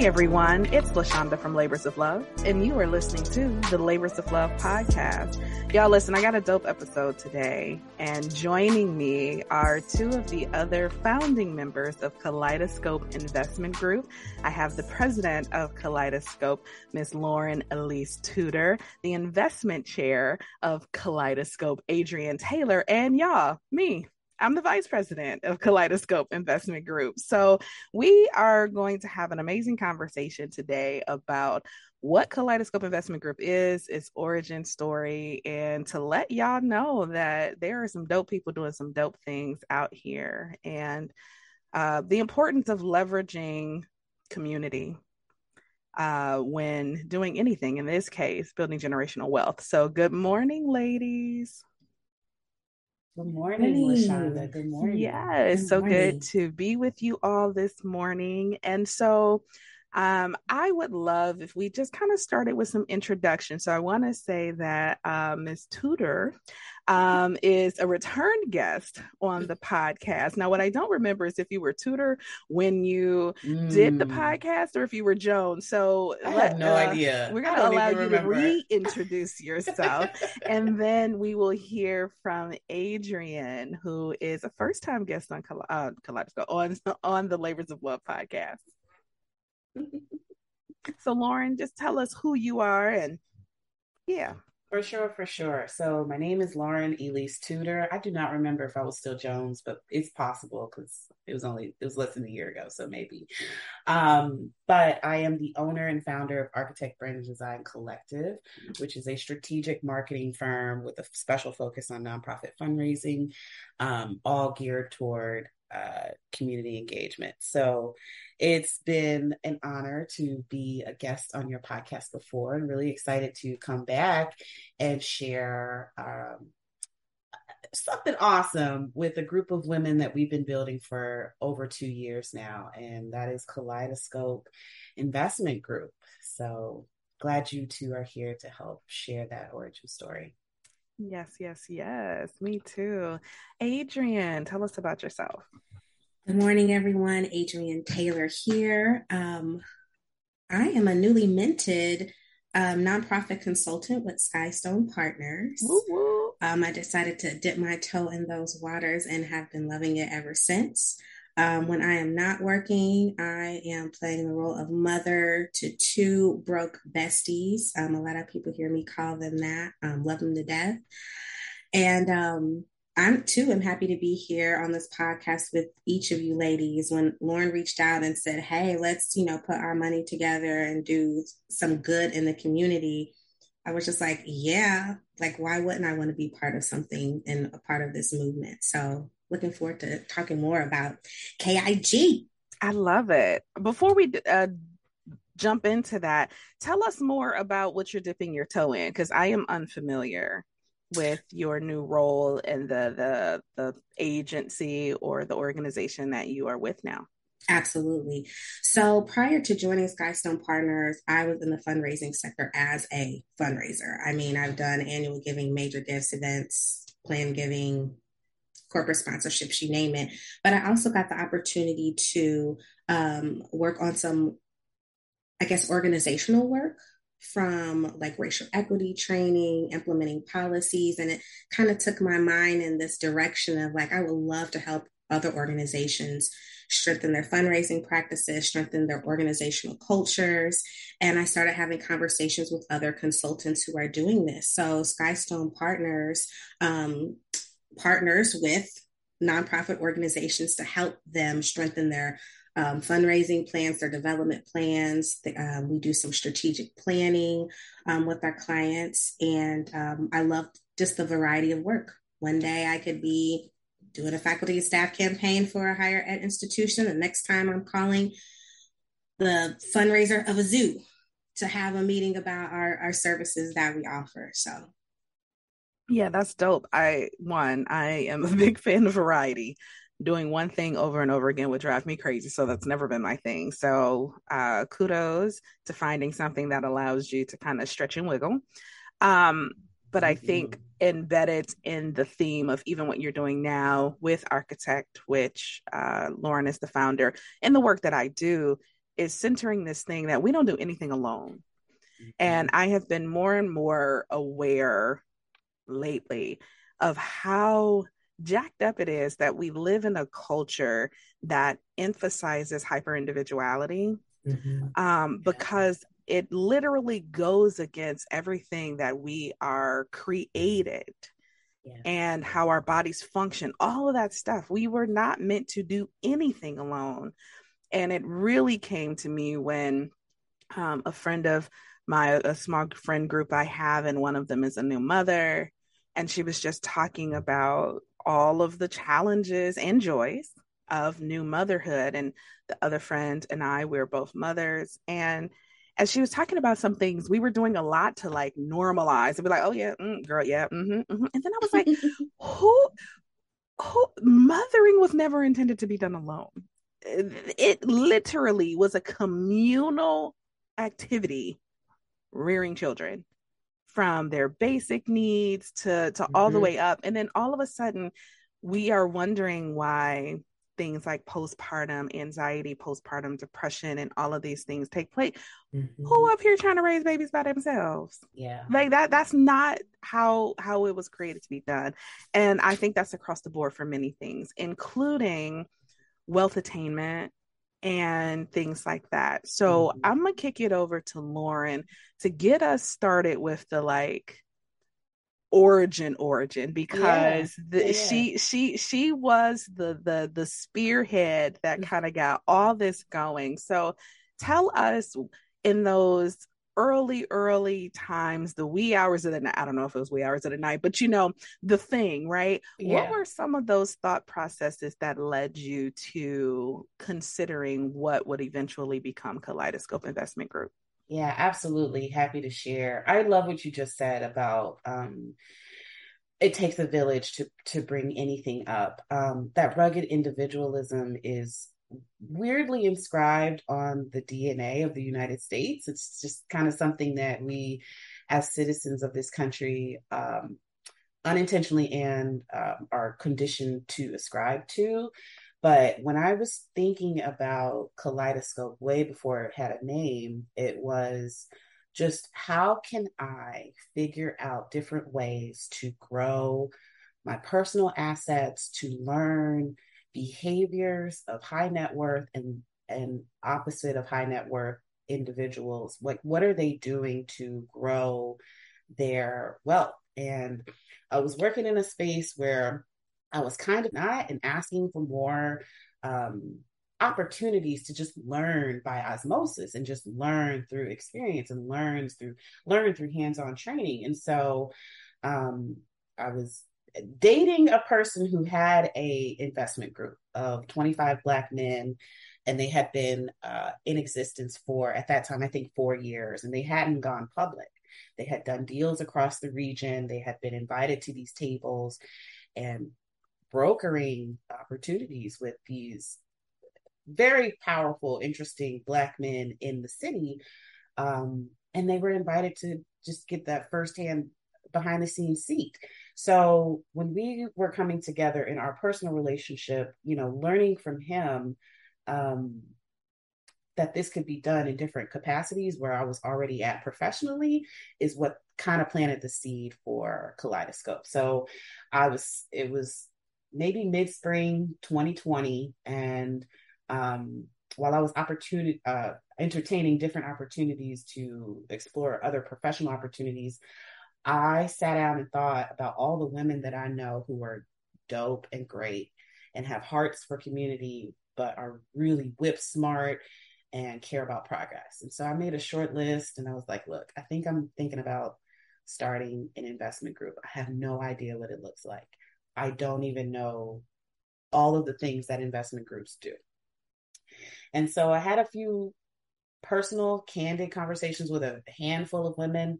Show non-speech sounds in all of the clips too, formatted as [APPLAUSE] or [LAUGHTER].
Hey everyone, it's La Shanda from Labors of Love, and you are listening to the Labors of Love podcast. Y'all listen, I got a dope episode today, and joining me are two of the other founding members of Kaleidoscope Investment Group. I have the president of Kaleidoscope, Miss Lauren Elise Tudor, the investment chair of Kaleidoscope, Adrienne Taylor, and y'all, me, I'm the vice president of Kaleidoscope Investment Group. So we are going to have an amazing conversation today about what Kaleidoscope Investment Group is, its origin story, and to let y'all know that there are some dope people doing some dope things out here and uh, the importance of leveraging community uh, when doing anything, in this case, building generational wealth. So, good morning, ladies. Good morning, La Shanda. Good morning. Yes, so good to be with you all this morning. And so um, I would love if we just kind of started with some introduction. So I want to say that uh, Ms. Tudor um, is a return guest on the podcast. Now, what I don't remember is if you were Tudor when you mm. did the mm. podcast or if you were Jones. So I let, have no uh, idea. We're going to allow you remember. to reintroduce yourself, [LAUGHS] and then we will hear from Adrienne, who is a first-time guest on uh, Kaleidoscope on on the Labors of Love podcast [LAUGHS] so Lauren, just tell us who you are and yeah. For sure, for sure. So my name is Lauren Elise Tudor. I do not remember if I was still Jones, but it's possible because it was only it was less than a year ago, so maybe. Um, but I am the owner and founder of Architect Brand Design Collective, which is a strategic marketing firm with a special focus on nonprofit fundraising, um, all geared toward uh, community engagement. So it's been an honor to be a guest on your podcast before and really excited to come back and share um, something awesome with a group of women that we've been building for over two years now. And that is Kaleidoscope Investment Group. So glad you two are here to help share that origin story. Yes, yes, yes. Me too. Adrienne, tell us about yourself. Good morning, everyone. Adrienne Taylor here. Um, I am a newly minted um, nonprofit consultant with Skystone Partners. Um, I decided to dip my toe in those waters and have been loving it ever since. Um, when I am not working, I am playing the role of mother to two broke besties. Um, a lot of people hear me call them that. Um, love them to death. And um, I'm too I'm happy to be here on this podcast with each of you ladies. When Lauren reached out and said, "Hey, let's you know put our money together and do some good in the community," I was just like, "Yeah, like why wouldn't I want to be part of something and a part of this movement?" So looking forward to talking more about KIG. I love it. Before we uh, jump into that, tell us more about what you're dipping your toe in because I am unfamiliar with your new role in the the the agency or the organization that you are with now? Absolutely. So prior to joining Skystone Partners, I was in the fundraising sector as a fundraiser. I mean, I've done annual giving, major gifts, events, plan giving, corporate sponsorships, you name it. But I also got the opportunity to um, work on some, I guess, organizational work from like racial equity training, implementing policies, and it kind of took my mind in this direction of like, I would love to help other organizations strengthen their fundraising practices, strengthen their organizational cultures. And I started having conversations with other consultants who are doing this. So Skystone Partners um, partners with nonprofit organizations to help them strengthen their um, fundraising plans, their development plans. Um, we do some strategic planning um, with our clients. And um, I love just the variety of work. One day I could be doing a faculty and staff campaign for a higher ed institution. The next time I'm calling the fundraiser of a zoo to have a meeting about our, our services that we offer. So yeah, that's dope. I one, I am [LAUGHS] a big fan of variety. Doing one thing over and over again would drive me crazy. So that's never been my thing. So uh kudos to finding something that allows you to kind of stretch and wiggle. Um, but I think embedded in the theme of even what you're doing now with Architect, which uh, Lauren is the founder, and the work that I do is centering this thing that we don't do anything alone. Mm-hmm. And I have been more and more aware lately of how jacked up it is that we live in a culture that emphasizes hyper individuality mm-hmm. um, because it literally goes against everything that we are created yeah. and how our bodies function all of that stuff we were not meant to do anything alone and it really came to me when um, a friend of my a small friend group i have and one of them is a new mother and she was just talking about all of the challenges and joys of new motherhood and the other friend and i we're both mothers and as she was talking about some things we were doing a lot to like normalize and be like oh yeah mm, girl yeah mm-hmm, mm-hmm. and then i was like [LAUGHS] who who mothering was never intended to be done alone it literally was a communal activity rearing children from their basic needs to to mm-hmm. all the mm-hmm. way up and then all of a sudden we are wondering why things like postpartum anxiety postpartum depression and all of these things take place mm-hmm. who up here trying to raise babies by themselves yeah like that that's not how how it was created to be done and i think that's across the board for many things including wealth attainment and things like that. So mm-hmm. I'm gonna kick it over to Lauren to get us started with the like origin origin because yeah. the, yeah. she she she was the the the spearhead that mm. kind of got all this going. So tell us in those early, early times, the wee hours of the night. I don't know if it was wee hours of the night, but you know, the thing, right? Yeah. What were some of those thought processes that led you to considering what would eventually become Kaleidoscope Investment Group? Yeah, absolutely. Happy to share. I love what you just said about um, it takes a village to to bring anything up. Um, that rugged individualism is weirdly inscribed on the DNA of the United States. It's just kind of something that we, as citizens of this country, um, unintentionally and um, are conditioned to ascribe to. But when I was thinking about Kaleidoscope way before it had a name, it was just how can I figure out different ways to grow my personal assets, to learn behaviors of high net worth and and opposite of high net worth individuals? Like what are they doing to grow their wealth? And i was working in a space where i was kind of not and asking for more um, opportunities to just learn by osmosis and just learn through experience and learn through learn through hands-on training. And so um, i was dating a person who had a investment group of 25 black men and they had been uh, in existence for at that time i think four years and they hadn't gone public. They had done deals across the region. They had been invited to these tables and brokering opportunities with these very powerful interesting black men in the city um, and they were invited to just get that firsthand behind the scenes seat so when we were coming together in our personal relationship, you know, learning from him um, that this could be done in different capacities where I was already at professionally is what kind of planted the seed for Kaleidoscope. So I was, it was maybe mid spring 2020. And um, while I was opportunity, uh, entertaining different opportunities to explore other professional opportunities, I sat down and thought about all the women that I know who are dope and great and have hearts for community, but are really whip smart and care about progress. And so I made a short list and I was like, look, I think I'm thinking about starting an investment group. I have no idea what it looks like. I don't even know all of the things that investment groups do. And so I had a few personal, candid conversations with a handful of women.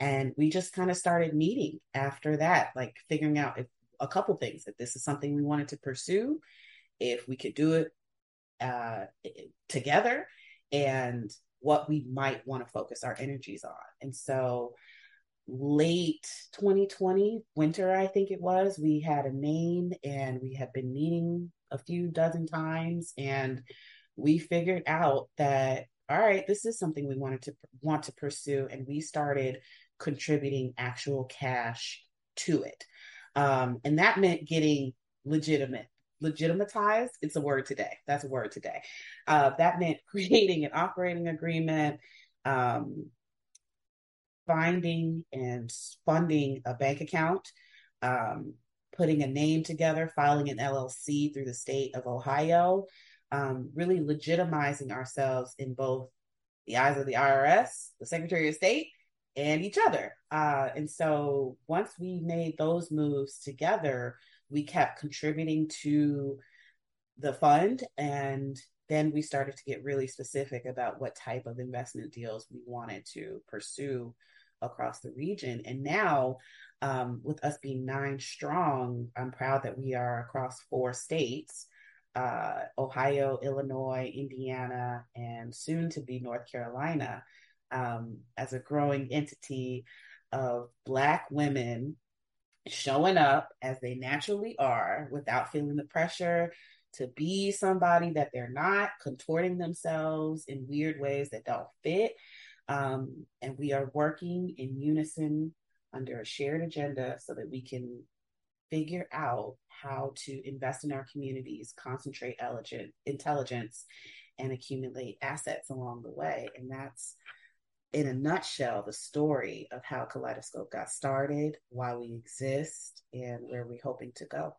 And we just kind of started meeting after that, like figuring out if a couple things that this is something we wanted to pursue, if we could do it uh, together, and what we might want to focus our energies on. And so, late 2020, winter, I think it was, we had a name and we had been meeting a few dozen times, and we figured out that all right, this is something we wanted to want to pursue, and we started contributing actual cash to it. Um, and that meant getting legitimate, legitimatized. It's a word today. That's a word today. Uh, that meant [LAUGHS] creating an operating agreement, um, finding and funding a bank account, um, putting a name together, filing an LLC through the state of Ohio, um, really legitimizing ourselves in both the eyes of the IRS, the Secretary of State, and each other. Uh, and so once we made those moves together, we kept contributing to the fund and then we started to get really specific about what type of investment deals we wanted to pursue across the region. And now, um, with us being nine strong, I'm proud that we are across four states uh, Ohio, Illinois, Indiana, and soon to be North Carolina um, as a growing entity of Black women showing up as they naturally are without feeling the pressure to be somebody that they're not, contorting themselves in weird ways that don't fit. Um, and we are working in unison under a shared agenda so that we can figure out how to invest in our communities, concentrate elegant, intelligence, and accumulate assets along the way. And that's in a nutshell, the story of how Kaleidoscope got started, why we exist, and where we're hoping to go.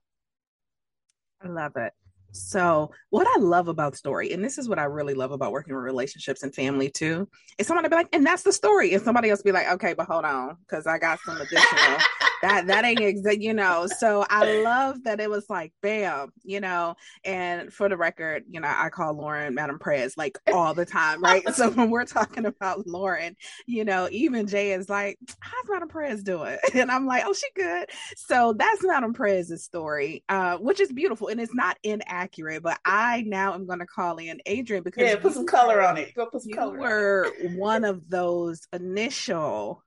I love it. So, what I love about story, and this is what I really love about working with relationships and family too, is somebody be like, and that's the story. And somebody else be like, okay, but hold on, because I got some additional that that ain't exact, you know. So I love that it was like bam, you know. And for the record, you know, I call Lauren Madam Prez like all the time, right? [LAUGHS] so when we're talking about Lauren, you know, even Jay is like, "How's Madam Prez doing?" [LAUGHS] And I'm like, "Oh, she good." So that's Madam Prez's story, uh, which is beautiful and it's not inaccurate. But I now am going to call in Adrienne because yeah, put some color on it. Go put some you color. were one of those initial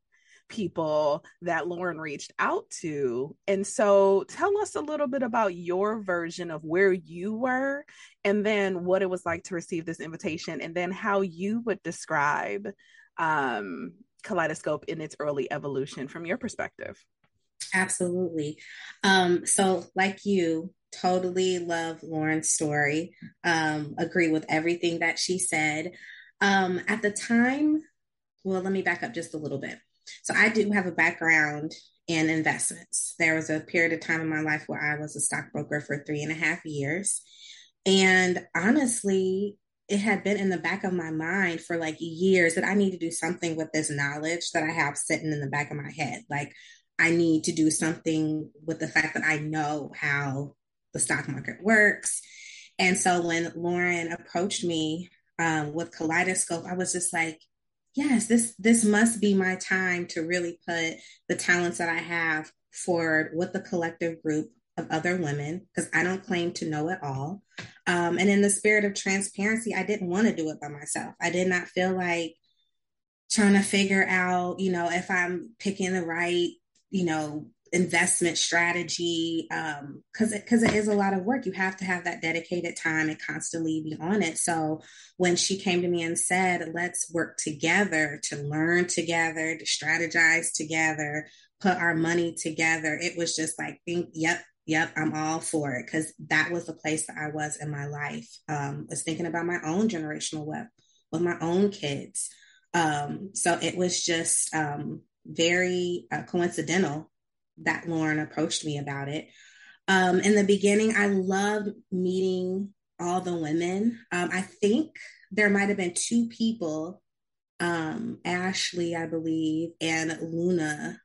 people that Lauren reached out to. And so tell us a little bit about your version of where you were and then what it was like to receive this invitation and then how you would describe um, Kaleidoscope in its early evolution from your perspective. Absolutely. Um, so, like you, totally love Lauren's story. Um, agree with everything that she said. Um, at the time, well, let me back up just a little bit. So I do have a background in investments. There was a period of time in my life where I was a stockbroker for three and a half years. And honestly, it had been in the back of my mind for like years that I need to do something with this knowledge that I have sitting in the back of my head. Like, I need to do something with the fact that I know how the stock market works. And so when Lauren approached me um, with Kaleidoscope, I was just like, yes, this this must be my time to really put the talents that I have forward with the collective group of other women because I don't claim to know it all. Um, and in the spirit of transparency, I didn't want to do it by myself. I did not feel like trying to figure out, you know, if I'm picking the right, you know, investment strategy um because it because it is a lot of work. You have to have that dedicated time and constantly be on it. So when she came to me and said let's work together to learn together to strategize together put our money together it was just like think yep yep i'm all for it because that was the place that i was in my life. Um was thinking about my own generational wealth with my own kids. Um so it was just um very uh, coincidental that Lauren approached me about it. Um, in the beginning, I loved meeting all the women. Um, I think there might have been two people, um, Ashley, I believe, and Luna.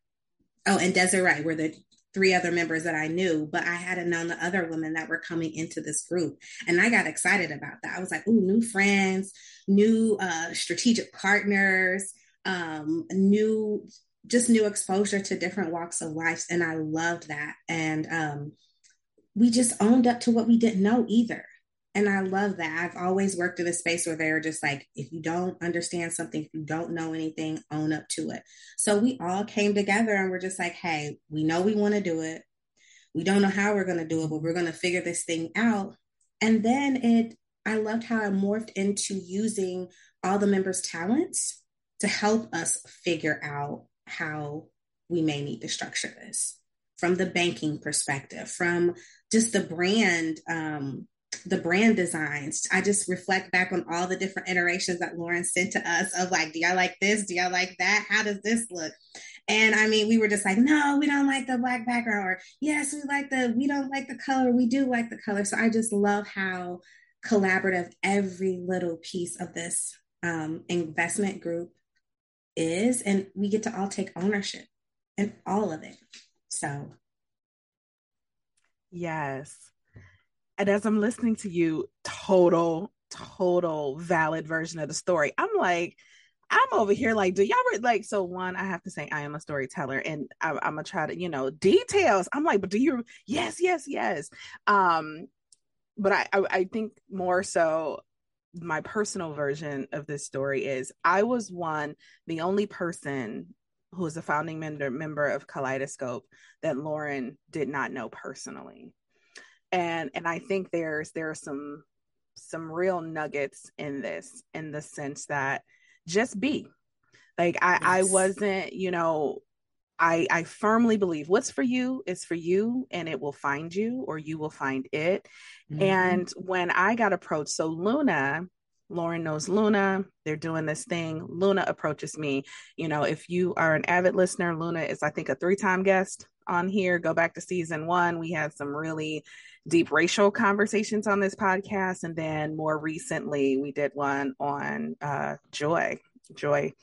Oh, and Desiree were the three other members that I knew, but I hadn't known the other women that were coming into this group. And I got excited about that. I was like, ooh, new friends, new uh, strategic partners, um, new, just new exposure to different walks of life. And I loved that. And um, we just owned up to what we didn't know either. And I love that. I've always worked in a space where they're just like, if you don't understand something, if you don't know anything, own up to it. So we all came together and we're just like, hey, we know we want to do it. We don't know how we're going to do it, but we're going to figure this thing out. And then it, I loved how it morphed into using all the members' talents to help us figure out how we may need to structure this from the banking perspective, from just the brand um, the brand designs. I just reflect back on all the different iterations that Lauren sent to us of like, do y'all like this? Do y'all like that? How does this look? And I mean, we were just like, no, we don't like the black background, or yes, we like the, we don't like the color, we do like the color. So I just love how collaborative every little piece of this um, investment group is. And we get to all take ownership and all of it. So, yes and as I'm listening to you, total, total valid version of the story. I'm like, I'm over here like, do y'all re-? like? So one, I have to say I am a storyteller, and I, am gonna try to, you know, details. I'm like, but do you? Yes, yes, yes. Um, but I, I, I think more so, my personal version of this story is I was one, the only person who was a founding member member of Kaleidoscope that Lauren did not know personally and and i think there's there are some some real nuggets in this in the sense that just be like i yes. i wasn't you know i i firmly believe what's for you is for you and it will find you or you will find it mm-hmm. and when i got approached so luna Lauren knows Luna. They're doing this thing. Luna approaches me. You know, if you are an avid listener, Luna is, I think, a three time guest on here. Go back to season one. We had some really deep racial conversations on this podcast. And then more recently, we did one on uh, joy. Joy.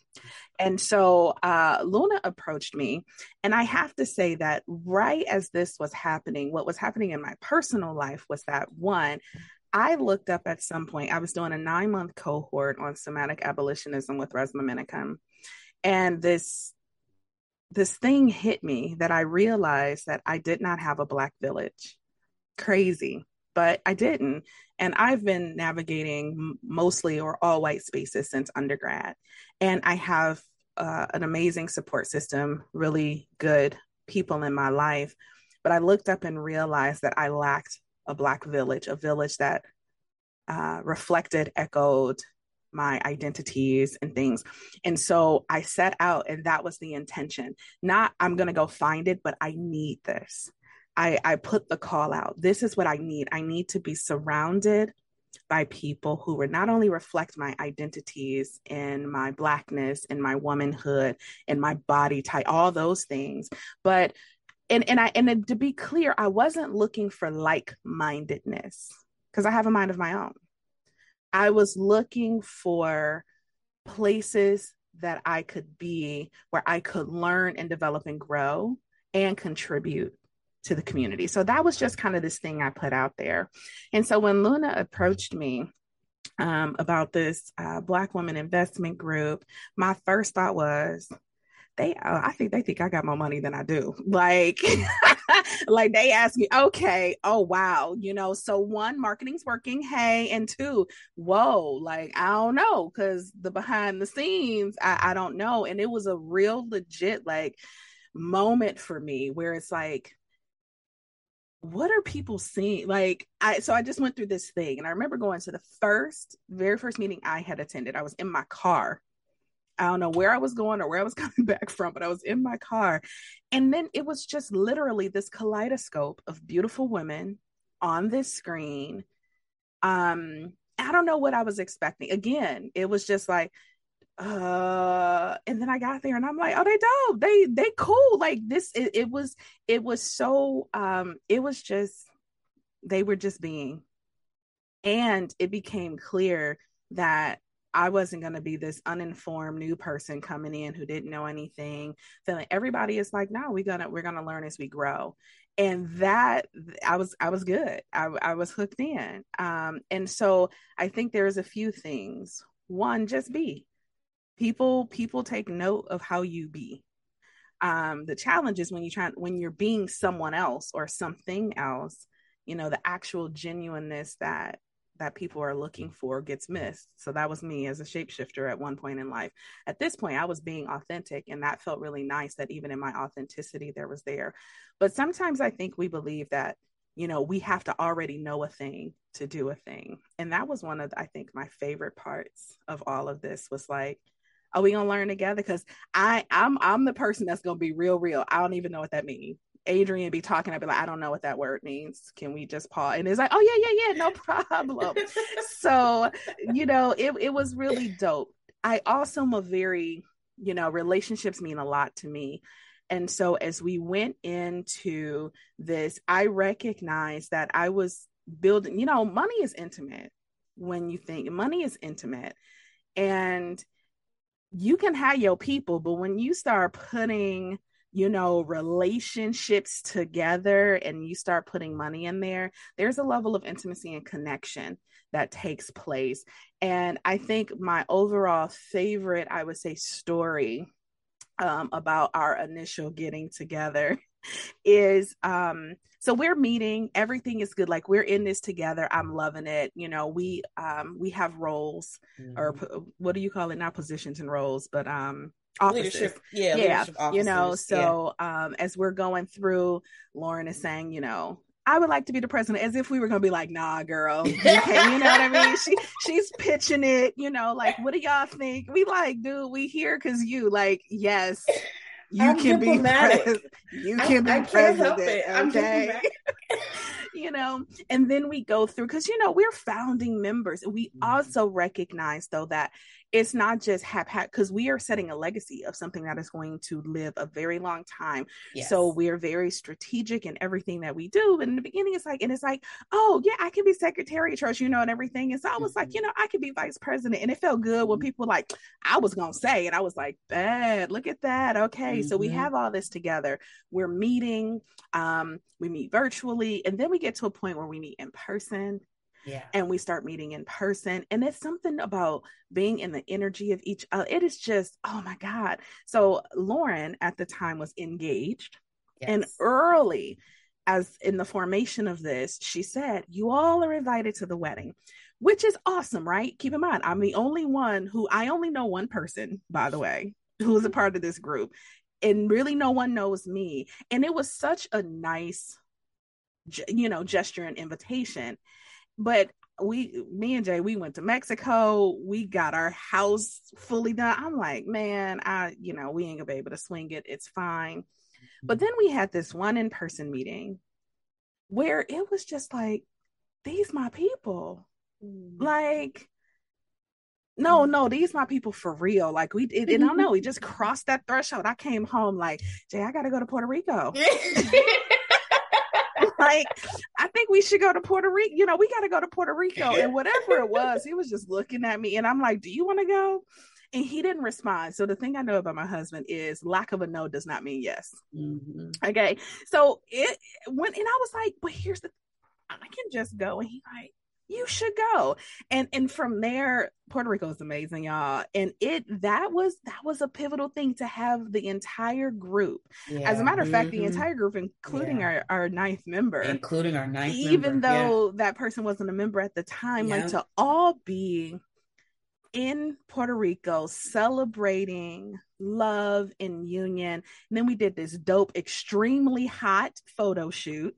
And so uh, Luna approached me. And I have to say that right as this was happening, what was happening in my personal life was that one, I looked up at some point, I was doing a nine month cohort on somatic abolitionism with Resmaa Menakem. And this this thing hit me that I realized that I did not have a black village crazy, but I didn't. And I've been navigating mostly or all white spaces since undergrad. And I have uh, an amazing support system, really good people in my life. But I looked up and realized that I lacked a Black village, a village that uh, reflected, echoed my identities and things. And so I set out, and that was the intention. Not, I'm going to go find it, but I need this. I, I put the call out. This is what I need. I need to be surrounded by people who would not only reflect my identities and my blackness and my womanhood and my body type, all those things, but and and I and to be clear, I wasn't looking for like-mindedness because I have a mind of my own. I was looking for places that I could be where I could learn and develop and grow and contribute to the community. So that was just kind of this thing I put out there. And so when Luna approached me um, about this uh, Black Woman Investment Group, my first thought was, they uh, i think they think i got more money than i do [LAUGHS] like [LAUGHS] like they ask me okay oh wow you know so one marketing's working hey and two whoa like i don't know because the behind the scenes I, I don't know and it was a real legit like moment for me where it's like what are people seeing? Like, I so I just went through this thing, and I remember going to the first, very first meeting I had attended. I was in my car. I don't know where I was going or where I was [LAUGHS] coming back from, but I was in my car. And then it was just literally this kaleidoscope of beautiful women on this screen. Um, I don't know what I was expecting. Again, it was just like, uh and then i got there and i'm like oh they dope they they cool like this it, it was it was so um it was just they were just being And it became clear that I wasn't going to be this uninformed new person coming in who didn't know anything. Feeling everybody is like, no, we're gonna we're gonna learn as we grow, and that I was I was good. I, I was hooked in, um, and so I think there's a few things. One, just be people. People take note of how you be. Um, the challenge is when you try when you're being someone else or something else. You know, the actual genuineness that that people are looking for gets missed. So that was me as a shapeshifter at one point in life. At this point, I was being authentic, and that felt really nice that even in my authenticity, there was there. But sometimes I think we believe that, you know, we have to already know a thing to do a thing. And that was one of, I think, my favorite parts of all of this was like, are we gonna learn together? Because I I'm I'm the person that's gonna be real, real. I don't even know what that means. Adrienne be talking, I'd be like, I don't know what that word means. Can we just pause? And it's like, oh yeah, yeah, yeah, no [LAUGHS] problem. so, you know, it it was really dope. I also am a very, you know, relationships mean a lot to me. And so as we went into this, I recognized that I was building, you know, money is intimate when you think money is intimate. And you can have your people, but when you start putting you know, relationships together and you start putting money in there, there's a level of intimacy and connection that takes place. And I think my overall favorite, I would say, story um, about our initial getting together is um so we're meeting everything is good like we're in this together i'm loving it you know we um we have roles mm-hmm. or what do you call it not positions and roles but um offices. Leadership, yeah, yeah, you know. So yeah. um, as we're going through, Lauren is saying, you know, I would like to be the president, as if we were gonna be like, nah, girl, [LAUGHS] you, you know what I mean? She she's pitching it, you know, like, what do y'all think? We like, dude, we here because you, like, yes, you I'm can diplomatic. be president. You can I, be I president. Okay. [LAUGHS] [LAUGHS] you know, and then we go through because you know we're founding members. We mm-hmm. also recognize though that it's not just haphazard because we are setting a legacy of something that is going to live a very long time. Yes. So we're very strategic in everything that we do. But in the beginning, it's like, and it's like, oh yeah, I can be secretary of church, you know, and everything. And so I was mm-hmm. like, you know, I could be vice president. And it felt good mm-hmm. when people like, I was gonna say, and I was like, bad, look at that. Okay. Mm-hmm. So we mm-hmm. have all this together. We're meeting, um, we meet virtually, and then we get to a point where we meet in person yeah. and we start meeting in person and it's something about being in the energy of each other it is just oh my god so lauren at the time was engaged yes. and early as in the formation of this she said you all are invited to the wedding which is awesome right keep in mind i'm the only one who i only know one person by the way who is a part of this group and really no one knows me and it was such a nice you know gesture and invitation but we me and jay we went to mexico. We got our house fully done. I'm like man i you know we ain't gonna be able to swing it. It's fine. But then we had this one in-person meeting where it was just like these my people. Mm. like no mm. no these my people for real. Like we it, and i don't know we just [LAUGHS] crossed that threshold. I came home like jay i gotta go to puerto rico [LAUGHS] like, I think we should go to Puerto Rico. You know, we got to go to Puerto Rico. [LAUGHS] And whatever it was, he was just looking at me. And I'm like, Do you want to go? And he didn't respond. So the thing I know about my husband is lack of a no does not mean yes. Mm-hmm. Okay. So it went, and I was like, But here's the, I can just go. And he like, you should go and and from there puerto rico is amazing y'all and it that was that was a pivotal thing to have the entire group yeah. as a matter of fact mm-hmm. the entire group including yeah. our our ninth member including our ninth even member. though yeah. that person wasn't a member at the time like to all be in Puerto Rico celebrating love and union. And then we did this dope, extremely hot photo shoot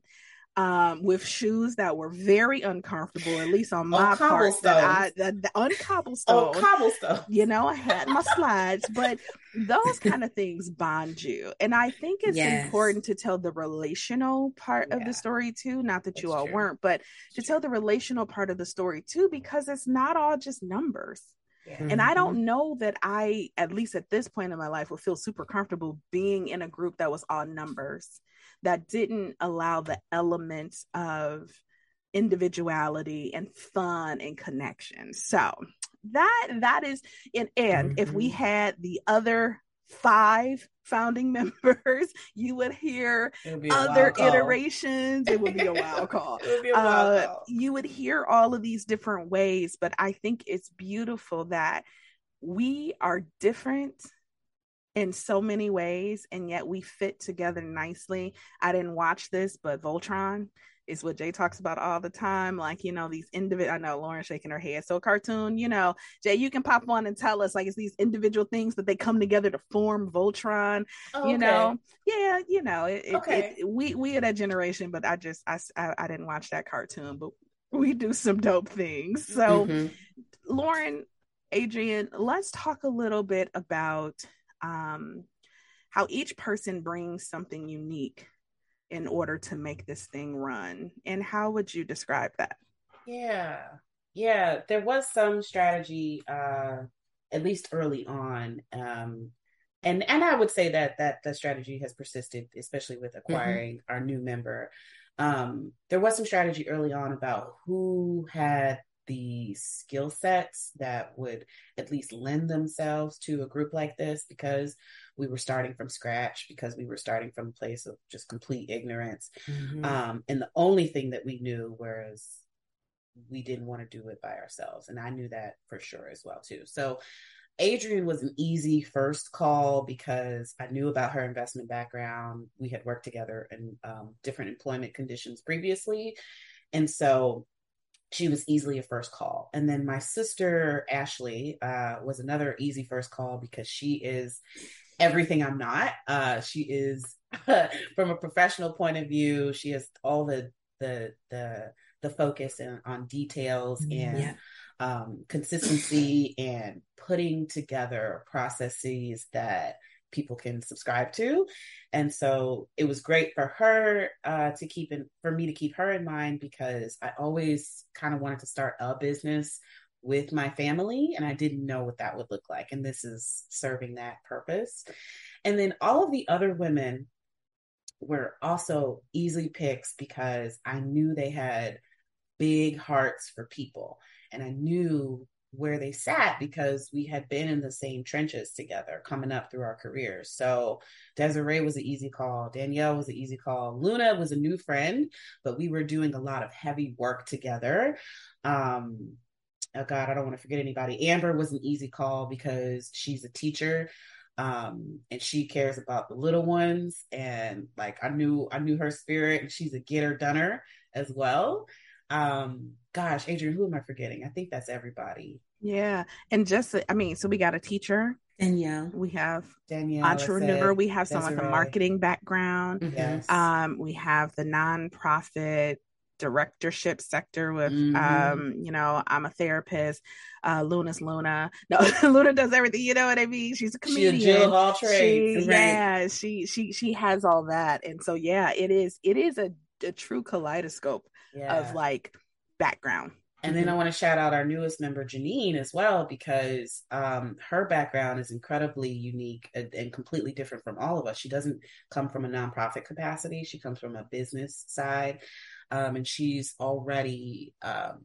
um, with shoes that were very uncomfortable, at least on my part. That I, that, the, on cobblestone. Oh, cobblestone. You know, I had my [LAUGHS] slides, but those kind of things bond you. And I think it's yes. important to tell the relational part yeah. of the story too. Not that That's you all true. weren't, but to tell the relational part of the story too, because it's not all just numbers. Yeah. And I don't mm-hmm. know that I, at least at this point in my life, would feel super comfortable being in a group that was all numbers that didn't allow the elements of individuality and fun and connection. So that that is and and mm-hmm. if we mm-hmm. had the other five founding [LAUGHS] members, you would hear other iterations. It would be a wild [LAUGHS] call. a wild uh, call. You would hear all of these different ways, but I think it's beautiful that we are different in so many ways and yet we fit together nicely. I didn't watch this, but Voltron is what Jay talks about all the time. Like, you know, these individual, I know Lauren shaking her head. So, cartoon, you know, Jay, you can pop on and tell us, like, it's these individual things that they come together to form Voltron, oh, you know? Yeah, you know, it, okay. It, we, we are that generation, but I just, I, I, I, didn't watch that cartoon, but we do some dope things. So, mm-hmm. Lauren, Adrienne, let's talk a little bit about um, how each person brings something unique in order to make this thing run. And how would you describe that? Yeah. Yeah, there was some strategy uh at least early on. Um and and I would say that that the strategy has persisted especially with mm-hmm. acquiring mm-hmm. our new member. Um there was some strategy early on about who had the skill sets that would at least lend themselves to a group like this because we were starting from scratch because we were starting from a place of just complete ignorance mm-hmm. um, and the only thing that we knew was we didn't want to do it by ourselves and i knew that for sure as well too so Adrienne was an easy first call because I knew about her investment background. We had worked together in um, different employment conditions previously. And so she was easily a first call. And then my sister, Ashley, uh, was another easy first call because she is everything I'm not. Uh, she is, [LAUGHS] from a professional point of view, she has all the, the, the, the focus and on details mm, and yeah. um, consistency and putting together processes that people can subscribe to. And so it was great for her uh, to keep in, for me to keep her in mind because I always kind of wanted to start a business with my family and I didn't know what that would look like. And this is serving that purpose. And then all of the other women were also easy picks because I knew they had big hearts for people. And I knew where they sat because we had been in the same trenches together coming up through our careers. So Desiree was an easy call. Danielle was an easy call. Luna was a new friend, but we were doing a lot of heavy work together. Um, oh God, I don't want to forget anybody. Amber was an easy call because she's a teacher. Um, and she cares about the little ones. And like I knew, I knew her spirit and she's a getter doner as well. Um, gosh, Adrienne, who am I forgetting? I think that's everybody. Yeah. And just, I mean, so we got a teacher. Danielle. We have Danielle. Entrepreneur. We have someone with a marketing background. Mm-hmm. Yes. Um, we have the nonprofit directorship sector with mm-hmm. um you know i'm a therapist uh luna's luna [LAUGHS] no [LAUGHS] luna does everything you know what i mean she's a comedian she's a of all trades she, right. yeah she she she has all that and so yeah it is it is a, a true kaleidoscope yeah. of like background. And then I mm-hmm. want to shout out our newest member, Janine, as well, because um, her background is incredibly unique and, and, completely different from all of us. She doesn't come from a nonprofit capacity, she comes from a business side. Um, and she's already, um,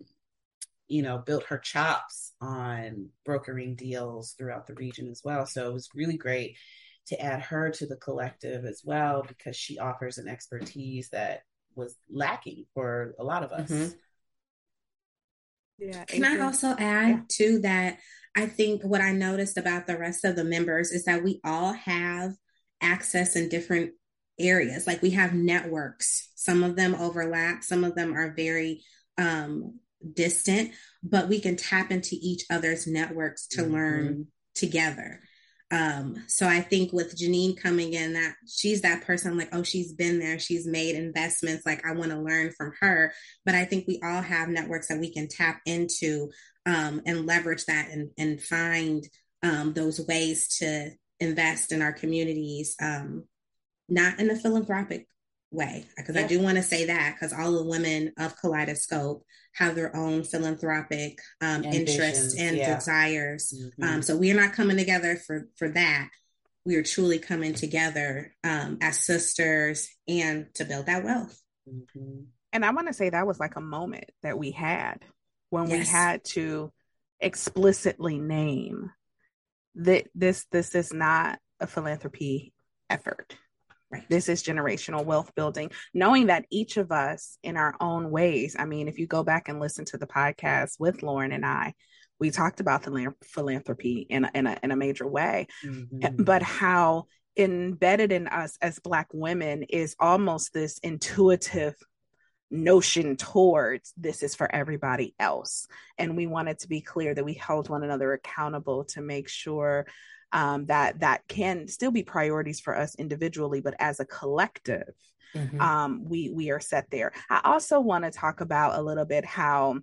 you know, built her chops on brokering deals throughout the region as well. So it was really great to add her to the collective as well because she offers an expertise that was lacking for a lot of us. Mm-hmm. Yeah. Can I also add yeah. to that? I think what I noticed about the rest of the members is that we all have access in different areas. Like we have networks. Some of them overlap, some of them are very um, distant, but we can tap into each other's networks to mm-hmm. learn together. Um, so I think with Janine coming in, that she's that person like, oh, she's been there, she's made investments, like I want to learn from her. But I think we all have networks that we can tap into um, and leverage that and, and find um, those ways to invest in our communities, um, not in a philanthropic way because yeah. I do want to say that because all the women of Kaleidoscope have their own philanthropic um, interests and yeah. desires. Mm-hmm. Um, so we are not coming together for for that. We are truly coming together um, as sisters and to build that wealth. Mm-hmm. And I want to say that was like a moment that we had when yes. we had to explicitly name that this this is not a philanthropy effort. Right. This is generational wealth building, knowing that each of us in our own ways. I mean, if you go back and listen to the podcast with Lauren and I, we talked about the philanthropy in a, in a, in a major way, mm-hmm. but how embedded in us as Black women is almost this intuitive notion towards this is for everybody else. And we wanted to be clear that we held one another accountable to make sure um, that that can still be priorities for us individually, but as a collective, mm-hmm. um, we we are set there. I also want to talk about a little bit how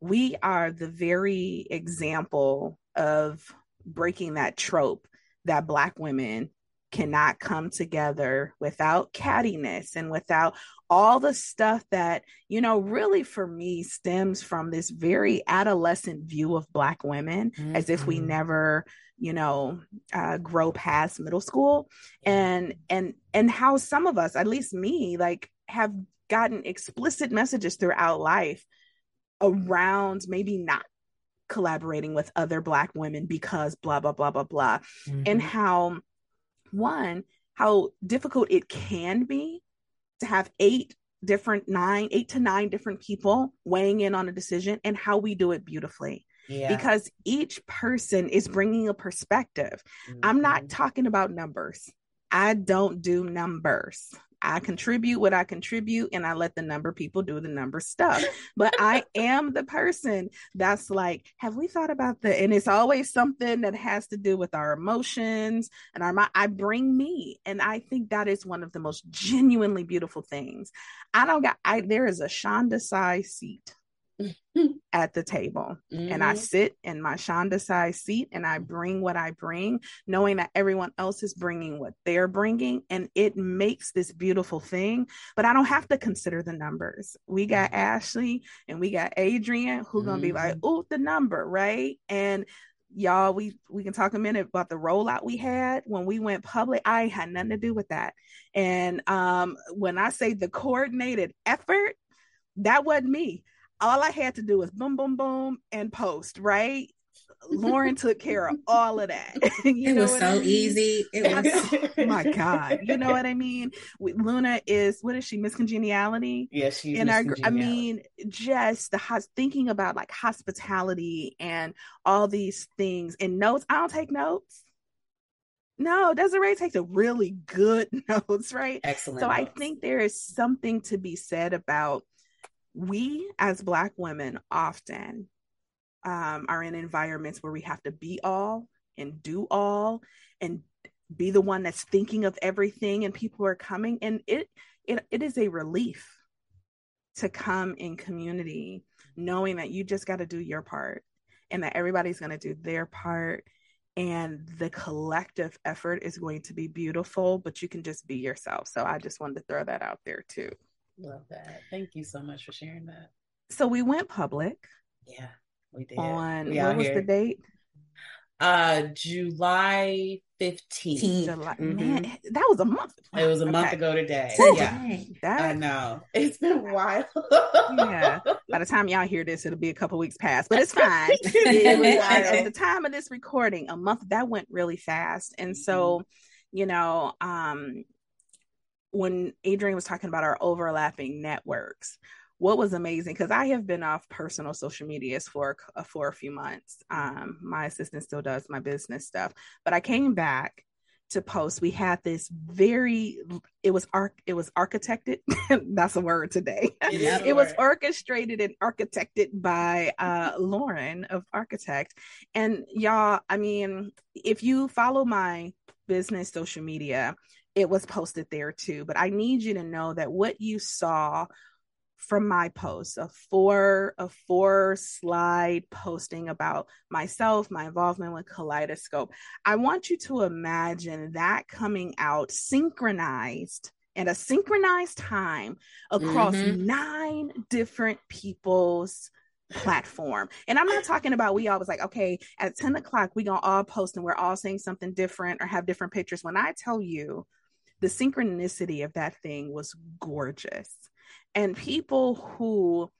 we are the very example of breaking that trope that Black women cannot come together without cattiness and without all the stuff that, you know, really for me stems from this very adolescent view of Black women mm-hmm. as if we mm-hmm. never you know uh, grow past middle school and and and how some of us at least me like have gotten explicit messages throughout life around maybe not collaborating with other black women because blah blah blah blah blah mm-hmm. and how one, how difficult it can be to have eight different nine, eight to nine different people weighing in on a decision and how we do it beautifully. Yeah. Because each person is bringing a perspective. Mm-hmm. I'm not mm-hmm. talking about numbers. I don't do numbers. I contribute what I contribute and I let the number people do the number stuff. [LAUGHS] But I am the person that's like, have we thought about that? And it's always something that has to do with our emotions and our mind. I bring me. And I think that is one of the most genuinely beautiful things. I don't got I there is a Shanda size seat [LAUGHS] at the table. Mm-hmm. And I mm-hmm. sit in my Shanda size seat and I bring what I bring, knowing that everyone else is bringing what they're bringing. And it makes this beautiful thing. But I don't have to consider the numbers. We got mm-hmm. Ashley and we got Adrienne who mm-hmm. going to be like, oh, the number, right? And y'all we we can talk a minute about the rollout we had when we went public i had nothing to do with that and um when i say the coordinated effort that wasn't me all I had to do was boom, boom, boom, and post, right? Lauren took care of all of that. [LAUGHS] [LAUGHS] you it was so I mean? easy. It was [LAUGHS] oh my God. You know what I mean? Luna is what is she? Miss Congeniality. Yes, she's and our, I mean, just the thinking about like hospitality and all these things and notes. I don't take notes. No, Desiree takes a really good notes, right? Excellent. So notes. I think there is something to be said about we as Black women often um, are in environments where we have to be all and do all and be the one that's thinking of everything and people are coming. And it it, it is a relief to come in community knowing that you just got to do your part and that everybody's going to do their part and the collective effort is going to be beautiful but you can just be yourself. So i just wanted to throw that out there too Love that. Thank you so much for sharing that. So we went public. Yeah, we did. On we what was here. the date? Uh July 15th. July, mm-hmm. Man, that was a month. It was a month ago today. Yeah. That, I know. It's been wild. yeah. By the time y'all hear this, it'll be a couple weeks past, but it's [LAUGHS] fine. it was, at [LAUGHS] the time of this recording, a month that went really fast. And so, mm-hmm. you know, um, when Adrienne was talking about our overlapping networks, what was amazing because I have been off personal social medias for for a few months. Um, my assistant still does my business stuff, but I came back to post. We had this very it was arc it was architected. [LAUGHS] that's a word today. it was orchestrated and architected by uh, Lauren of Architect, and y'all. I mean, if you follow my business social media it was posted there too. But I need you to know that what you saw from my post, a four a four slide posting about myself, my involvement with Kaleidoscope. I want you to imagine that coming out synchronized at a synchronized time across mm-hmm. nine different people's platform. And I'm not talking about we always like, okay, at 10 o'clock, we gonna all post and we're all saying something different or have different pictures. When I tell you the synchronicity of that thing was gorgeous. And people who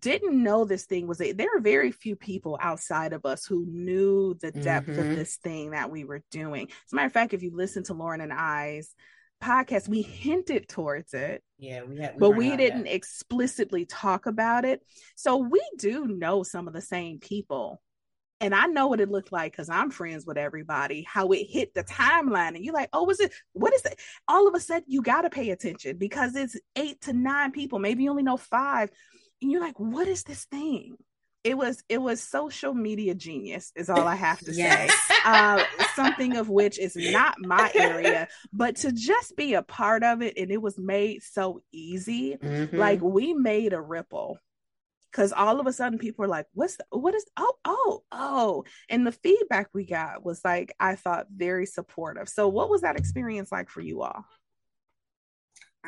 didn't know this thing was a, there are very few people outside of us who knew the depth mm-hmm. of this thing that we were doing. As a matter of fact, if you listen to Lauren and I's podcast, we hinted towards it. Yeah, we had, we but we didn't explicitly talk about it. So we do know some of the same people. And I know what it looked like because I'm friends with everybody, how it hit the timeline. And you're like, oh, was it, what is it? All of a sudden, you got to pay attention because it's eight to nine people. Maybe you only know five and you're like, what is this thing? It was it was social media genius is all I have to yes. say. Uh, something of [LAUGHS] which is not my area, but to just be a part of it and it was made so easy. Mm-hmm. Like we made a ripple because all of a sudden people were like what's the, what is oh oh oh and the feedback we got was like i thought very supportive so what was that experience like for you all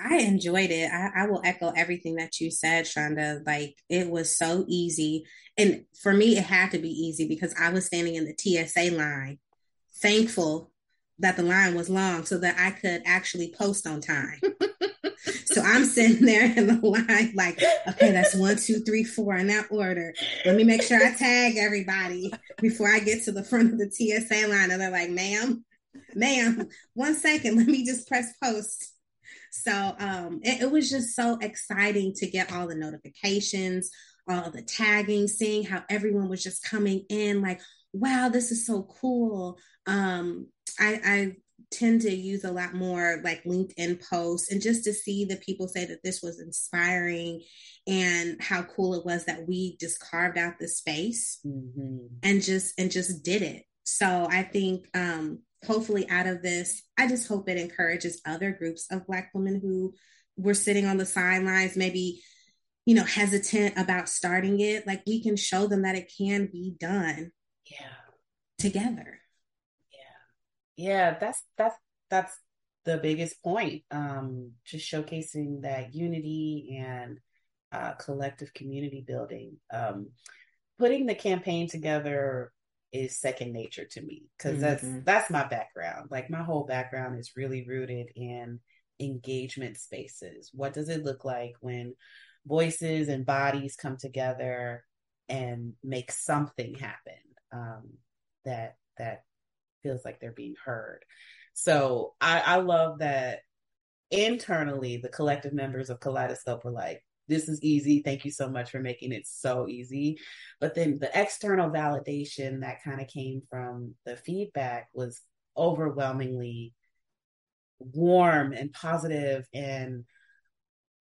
I enjoyed it. I, I, will echo everything that you said, Shanda. Like it was so easy. And for me, it had to be easy because I was standing in the TSA line, thankful that the line was long so that I could actually post on time. [LAUGHS] so I'm sitting [LAUGHS] there in the line, like, okay, that's one, two, three, four in that order. Let me make sure I tag everybody before I get to the front of the TSA line. And they're like, ma'am, ma'am, one second, let me just press post so um, it, it was just so exciting to get all the notifications, all the tagging, seeing how everyone was just coming in like, wow, this is so cool. Um, I, I tend to use a lot more like LinkedIn posts and just to see the people say that this was inspiring and how cool it was that we just carved out the space mm-hmm. and just and just did it. So I think um hopefully out of this, I just hope it encourages other groups of Black women who were sitting on the sidelines, maybe, you know, hesitant about starting it. Like we can show them that it can be done. Yeah. Together. Yeah. That's, that's, that's the biggest point. Um, just showcasing that unity and uh, collective community building. Um, putting the campaign together is second nature to me because mm-hmm. that's that's my background like my whole background is really rooted in engagement spaces what does it look like when voices and bodies come together and make something happen um, that that feels like they're being heard so I, I love that internally the collective members of kaleidoscope were like this is easy. Thank you so much for making it so easy. But then the external validation that kind of came from the feedback was overwhelmingly warm and positive and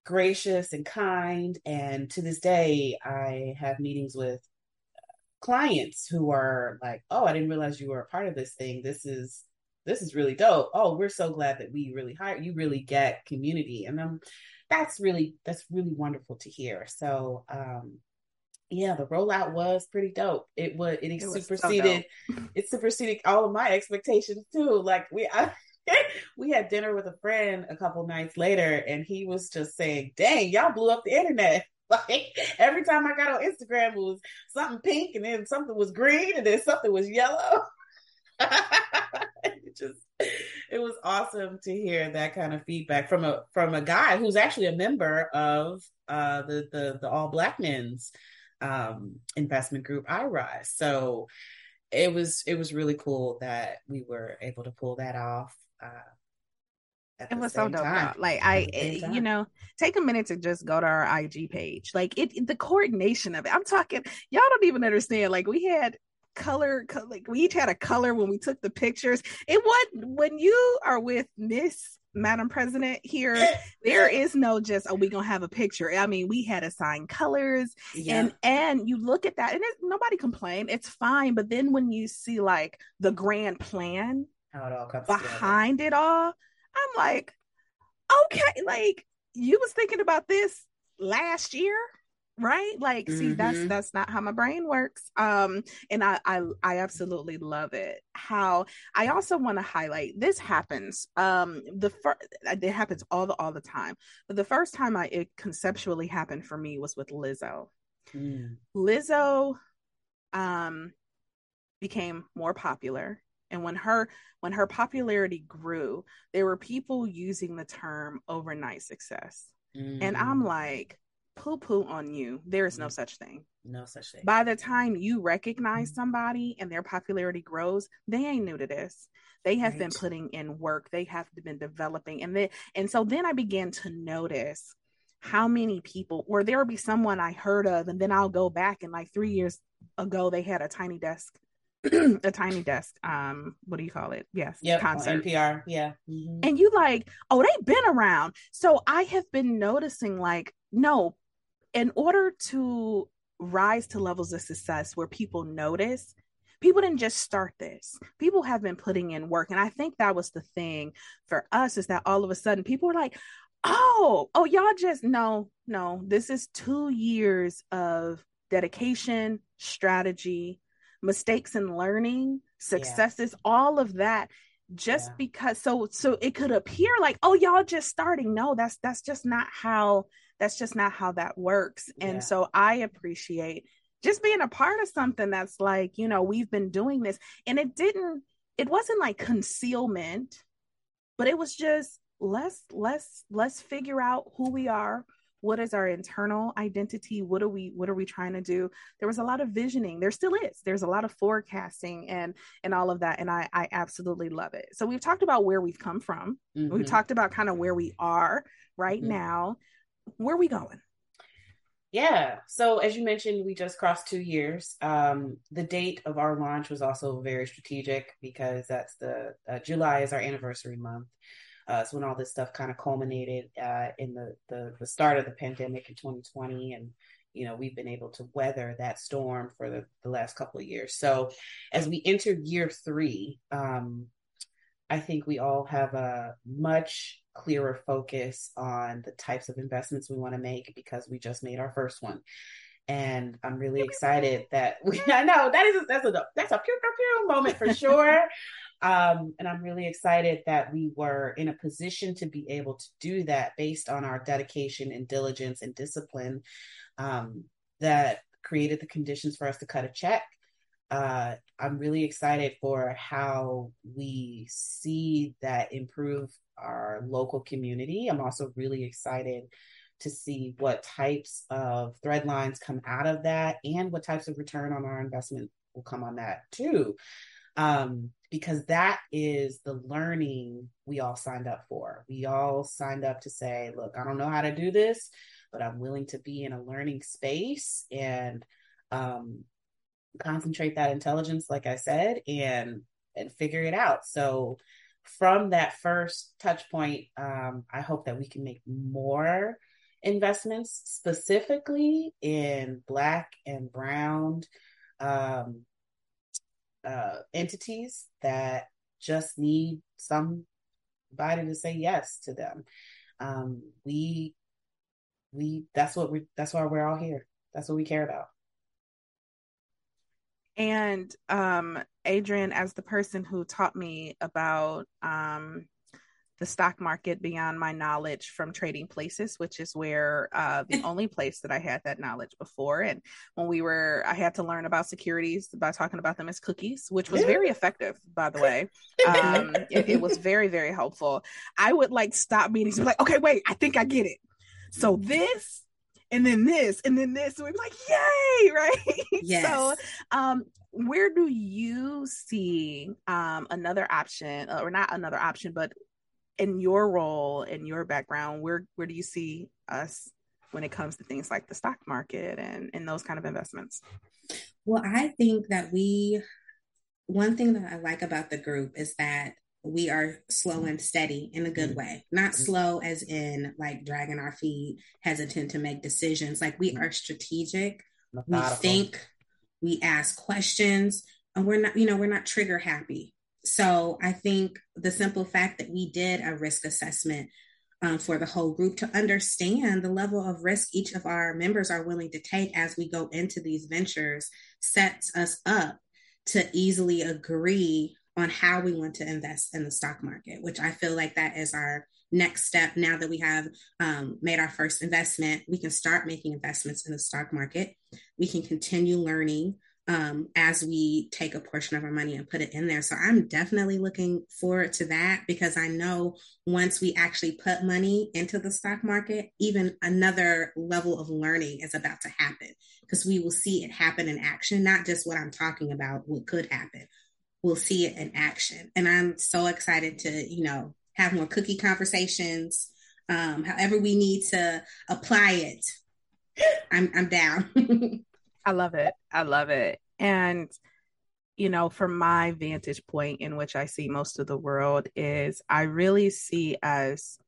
gracious and kind. And to this day, I have meetings with clients who are like, "Oh, I didn't realize you were a part of this thing. This is this is really dope. Oh, we're so glad that we really hired you. Really get community." And I'm that's really that's really wonderful to hear. So um yeah, the rollout was pretty dope. It was it, it superseded so it superseded all of my expectations too. Like we I, [LAUGHS] we had dinner with a friend a couple nights later and he was just saying, "Dang, y'all blew up the internet." [LAUGHS] Like every time I got on Instagram, it was something pink, and then something was green, and then something was yellow. [LAUGHS] it just it was awesome to hear that kind of feedback from a from a guy who's actually a member of uh, the the the All Black Men's um, investment group iRise. So it was it was really cool that we were able to pull that off. Uh, it was so dope. Like I, it, eh, you know, take a minute to just go to our IG page. Like it, the coordination of it. I'm talking. Y'all don't even understand. Like we had color, like we each had a color when we took the pictures. It was when you are with Miss Madam President here, [LAUGHS] there is no just oh we gonna have a picture. I mean, we had assigned colors yeah. and and you look at that and it, nobody complained. It's fine, but then when you see like the grand plan it all comes behind together. it all, I'm like, okay, like you was thinking about this last year right? Like see mm-hmm. that's that's not how my brain works. Um and I, I i absolutely love it. How i also want to highlight this happens um the first it happens all the all the time. But the first time i it conceptually happened for me was with lizzo. Mm. lizzo um became more popular and when her when her popularity grew there were people using the term overnight success Mm. And I'm mm. like, poo poo on you. There is no mm. such thing. No such thing. By the time you recognize mm. somebody and their popularity grows, they ain't new to this. They have right. been putting in work. They have been developing. And then and so then I began to notice how many people or there will be someone I heard of, and then I'll go back and like three years ago they had a tiny desk [CLEARS THROAT] a tiny desk um what do you call it? Yes yeah concert. Npr yeah. Mm-hmm. and you like oh they've been around. So i have been noticing like no in order to rise to levels of success where people notice people didn't just start this. People have been putting in work. And i think that was the thing for us is that all of a sudden people were like oh oh y'all just no no this is two years of dedication strategy mistakes and learning, successes, yeah. all of that just yeah. because so so it could appear like oh y'all just starting no that's that's just not how that's just not how that works and yeah. so i appreciate just being a part of something that's like you know we've been doing this and it didn't it wasn't like concealment but it was just let's let's let's figure out who we are what is our internal identity what are we what are we trying to do there was a lot of visioning there still is there's a lot of forecasting and and all of that and i i absolutely love it so we've talked about where we've come from mm-hmm. we've talked about kind of where we are right mm-hmm. now where are we going yeah. So as you mentioned, we just crossed two years. Um, the date of our launch was also very strategic because that's the uh, July is our anniversary month. Uh, when all this stuff kind of culminated uh, in the, the, the start of the pandemic in 2020, and you know we've been able to weather that storm for the, the last couple of years. So as we enter year three, um, I think we all have a much clearer focus on the types of investments we want to make because we just made our first one and I'm really excited that we. [LAUGHS] I know that is a, that's a that's a pew pew pew moment for sure. [LAUGHS] Um, and I'm really excited that we were in a position to be able to do that based on our dedication and diligence and discipline um, that created the conditions for us to cut a check. Uh, I'm really excited for how we see that improve our local community. I'm also really excited to see what types of thread lines come out of that and what types of return on our investment will come on that too um, because that is the learning we all signed up for. We all signed up to say, look, I don't know how to do this, but I'm willing to be in a learning space and um, concentrate that intelligence, like I said, and and figure it out. So from that first touch point, um, I hope that we can make more investments specifically in Black and Brown um, uh, entities that just need somebody to say yes to them. Um, we we that's what we that's why we're all here. That's what we care about. And um, Adrienne, as the person who taught me about um, the stock market beyond my knowledge from trading places, which is where uh, the [LAUGHS] only place that I had that knowledge before. And when we were, I had to learn about securities by talking about them as cookies, which was very effective, by the way. Um, [LAUGHS] it, it, was very, very helpful. I would like stop meetings and be like, okay, wait, I think I get it. So this and then this and then this and we'd be like yay [LAUGHS] right yes. so um where do you see um another option or not another option but in your role in your background where where do you see us when it comes to things like the stock market and and those kind of investments well i think that we one thing that i like about the group is that we are slow and steady in a good mm-hmm. way not mm-hmm. slow as in like dragging our feet hesitant to make decisions like we mm-hmm. are strategic Methodical. we think we ask questions and we're not you know we're not trigger happy so I think the simple fact that we did a risk assessment um, for the whole group to understand the level of risk each of our members are willing to take as we go into these ventures sets us up to easily agree on how we want to invest in the stock market, which I feel like that is our next step. Now that we have um, made our first investment, we can start making investments in the stock market. We can continue learning um, as we take a portion of our money and put it in there. So I'm definitely looking forward to that because I know once we actually put money into the stock market, even another level of learning is about to happen because we will see it happen in action, not just what I'm talking about, what could happen. We'll see it in action. And I'm so excited to, you know, have more cookie conversations. Um, however, we need to apply it. [LAUGHS] I'm I'm down. [LAUGHS] I love it. I love it. And, you know, from my vantage point in which I see most of the world, is I really see us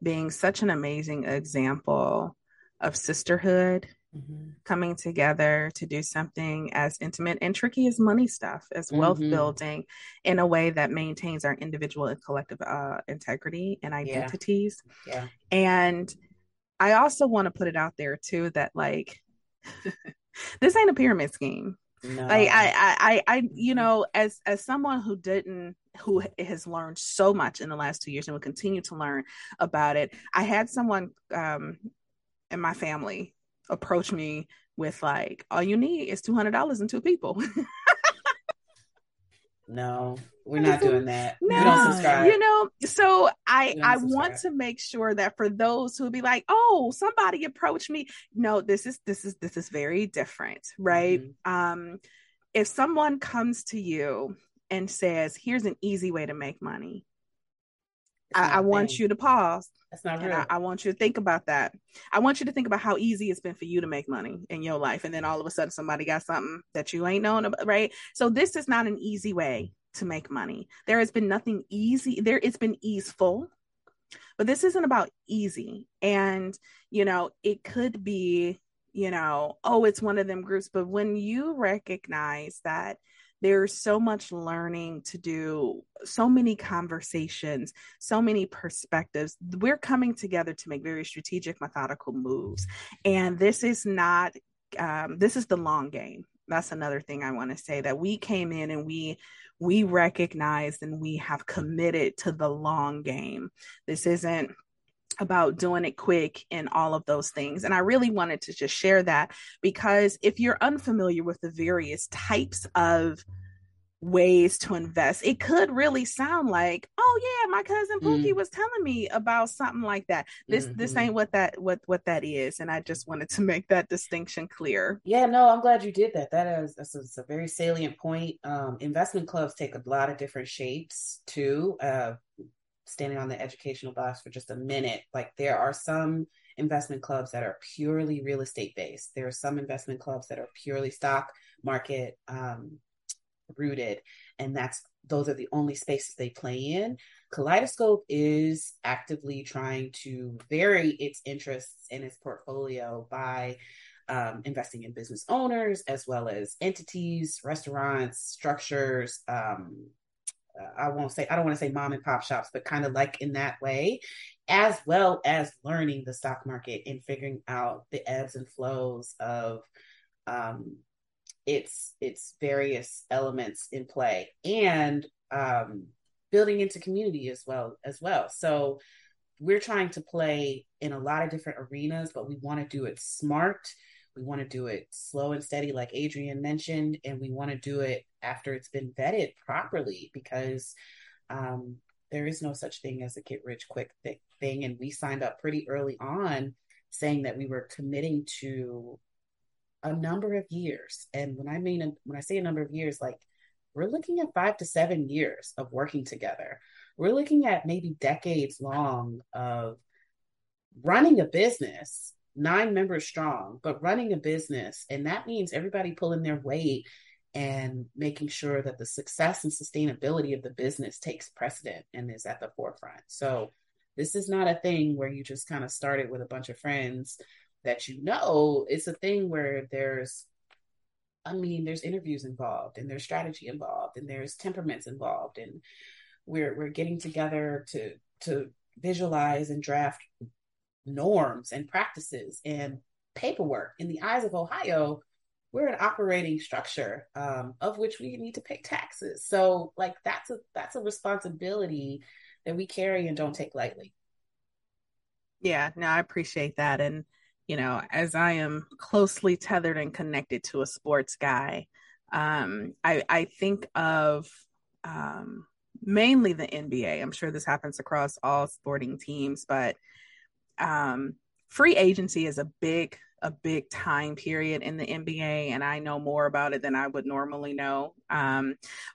being such an amazing example of sisterhood mm-hmm. coming together to do something as intimate and tricky as money stuff, as mm-hmm. wealth building in a way that maintains our individual and collective uh, integrity and identities. Yeah. yeah. And I also want to put it out there too that, like, [LAUGHS] this ain't a pyramid scheme. No. Like I, I, I, you know, as as someone who didn't, who has learned so much in the last two years and will continue to learn about it. I had someone um, in my family approach me with like, all you need is two hundred dollars and two people. [LAUGHS] no, we're not doing that. No, don't subscribe. You know, so I I subscribe. want to make sure that for those who be like, oh, somebody approached me. No, this is this is this is very different, right? Mm-hmm. Um, if someone comes to you and says, "Here's an easy way to make money," I, I want you to pause. That's not real. I, I, want you to think about that. I want you to think about how easy it's been for you to make money in your life. And then all of a sudden somebody got something that you ain't known about, right? So this is not an easy way to make money. There has been nothing easy. There it's been easeful. But this isn't about easy. And, you know, it could be, you know, oh, it's one of them groups. But when you recognize that there's so much learning to do, so many conversations, so many perspectives. We're coming together to make very strategic, methodical moves. And this is not, um, this is the long game. That's another thing I want to say that we came in and we we recognize and we have committed to the long game. This isn't about doing it quick and all of those things. And I really wanted to just share that because if you're unfamiliar with the various types of ways to invest, it could really sound like, oh yeah, my cousin Pookie mm. was telling me about something like that. This mm-hmm. this ain't what that what what that is. And I just wanted to [LAUGHS] make that distinction clear. Yeah, no, I'm glad you did that. That is that's a, that's a very salient point. Um, investment clubs take a lot of different shapes too. Uh, standing on the educational box for just a minute, like there are some investment clubs that are purely real estate based. There are some investment clubs that are purely stock market um, rooted, and that's those are the only spaces they play in. Kaleidoscope is actively trying to vary its interests in its portfolio by um, investing in business owners as well as entities, restaurants, structures, um, I won't say I don't want to say mom and pop shops, but kind of like in that way, as well as learning the stock market and figuring out the ebbs and flows of um, its its various elements in play and um, building into community as well as well. So we're trying to play in a lot of different arenas, but we want to do it smart we want to do it slow and steady, like Adrienne mentioned, and we want to do it after it's been vetted properly because um, there is no such thing as a get rich quick thing. And we signed up pretty early on saying that we were committing to a number of years. And when I mean, when I say a number of years, like we're looking at five to seven years of working together. We're looking at maybe decades long of running a business nine members strong, but running a business. And that means everybody pulling their weight and making sure that the success and sustainability of the business takes precedent and is at the forefront. So this is not a thing where you just kind of started with a bunch of friends that you know. It's a thing where there's I mean, there's interviews involved and there's strategy involved and there's temperaments involved and we're we're getting together to to visualize and draft norms and practices and paperwork. In the eyes of Ohio, we're an operating structure um, of which we need to pay taxes. So, like that's a that's a responsibility that we carry and don't take lightly. Yeah, no, I appreciate that, and you know, as I am closely tethered and connected to a sports guy, Um, I I think of um, mainly the NBA. I'm sure this happens across all sporting teams, but um, free agency is a big a big time period in the NBA, and I know more about it than I would normally know. Um,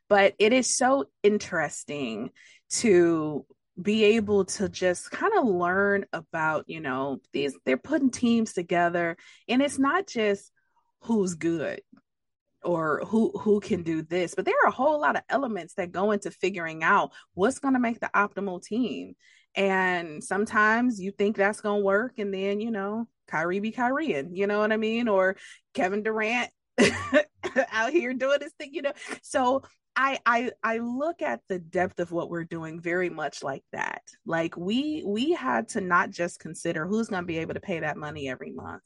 but it is so interesting to be able to just kind of learn about, you know, these they're putting teams together, and it's not just who's good or who who can do this but there are a whole lot of elements that go into figuring out what's going to make the optimal team and sometimes you think that's going to work and then you know Kyrie be Kyrie, and you know what I mean? Or Kevin Durant [LAUGHS] out here doing this thing, you know. So I I I look at the depth of what we're doing very much like that. Like we we had to not just consider who's going to be able to pay that money every month,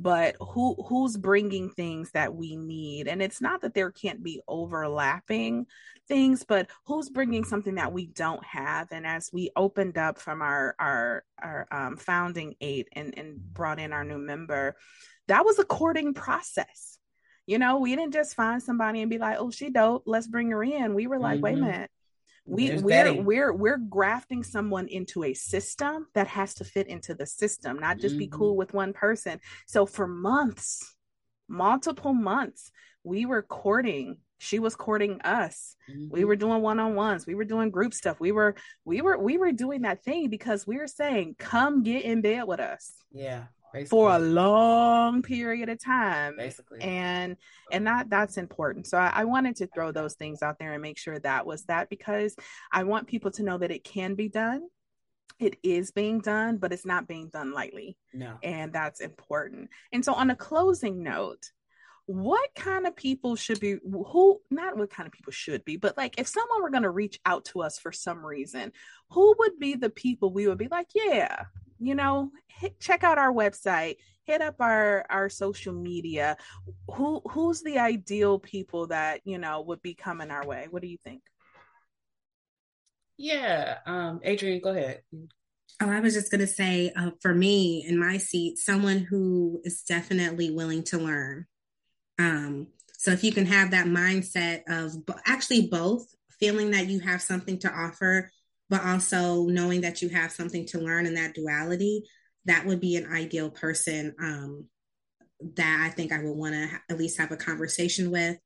but who who's bringing things that we need. And it's not that there can't be overlapping things, but who's bringing something that we don't have. And as we opened up from our our our um, founding eight and and brought in our new member, that was a courting process. You know, we didn't just find somebody and be like, "Oh, she dope, let's bring her in." We were like, mm-hmm. "Wait a mm-hmm. minute." We There's we're Betty. we're we're grafting someone into a system that has to fit into the system, not just mm-hmm. be cool with one person. So for months, multiple months, we were courting she was courting us mm-hmm. we were doing one-on-ones we were doing group stuff we were we were we were doing that thing because we were saying come get in bed with us yeah basically. for a long period of time basically and and that that's important so I, I wanted to throw those things out there and make sure that was that because i want people to know that it can be done it is being done, but it's not being done lightly. No. And that's important. And so, on a closing note, what kind of people should be who not what kind of people should be but like if someone were going to reach out to us for some reason who would be the people we would be like yeah you know hit, check out our website hit up our our social media. Who who's the ideal people that you know would be coming our way? What do you think? Yeah um adrienne go ahead. Oh, I was just going to say, uh, for me in my seat, someone who is definitely willing to learn. Um, so if you can have that mindset of actually both feeling that you have something to offer, but also knowing that you have something to learn in that duality, that would be an ideal person um, that I think I would want to ha- at least have a conversation with.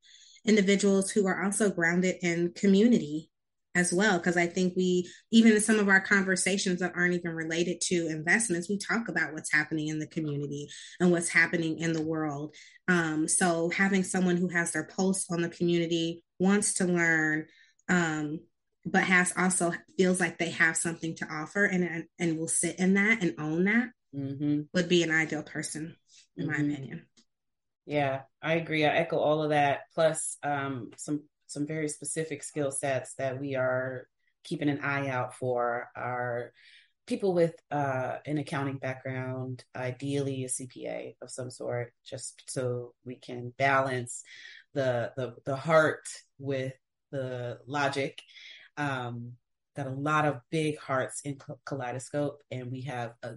Individuals who are also grounded in community as well because i think we even in some of our conversations that aren't even related to investments we talk about what's happening in the community and what's happening in the world um, so having someone who has their pulse on the community wants to learn um, but has also feels like they have something to offer and and, and will sit in that and own that mm-hmm. would be an ideal person in mm-hmm. my opinion yeah i agree i echo all of that plus um, some some very specific skill sets that we are keeping an eye out for are people with uh, an accounting background, ideally a CPA of some sort, just so we can balance the the, the heart with the logic. Um, got a lot of big hearts in Kaleidoscope, and we have a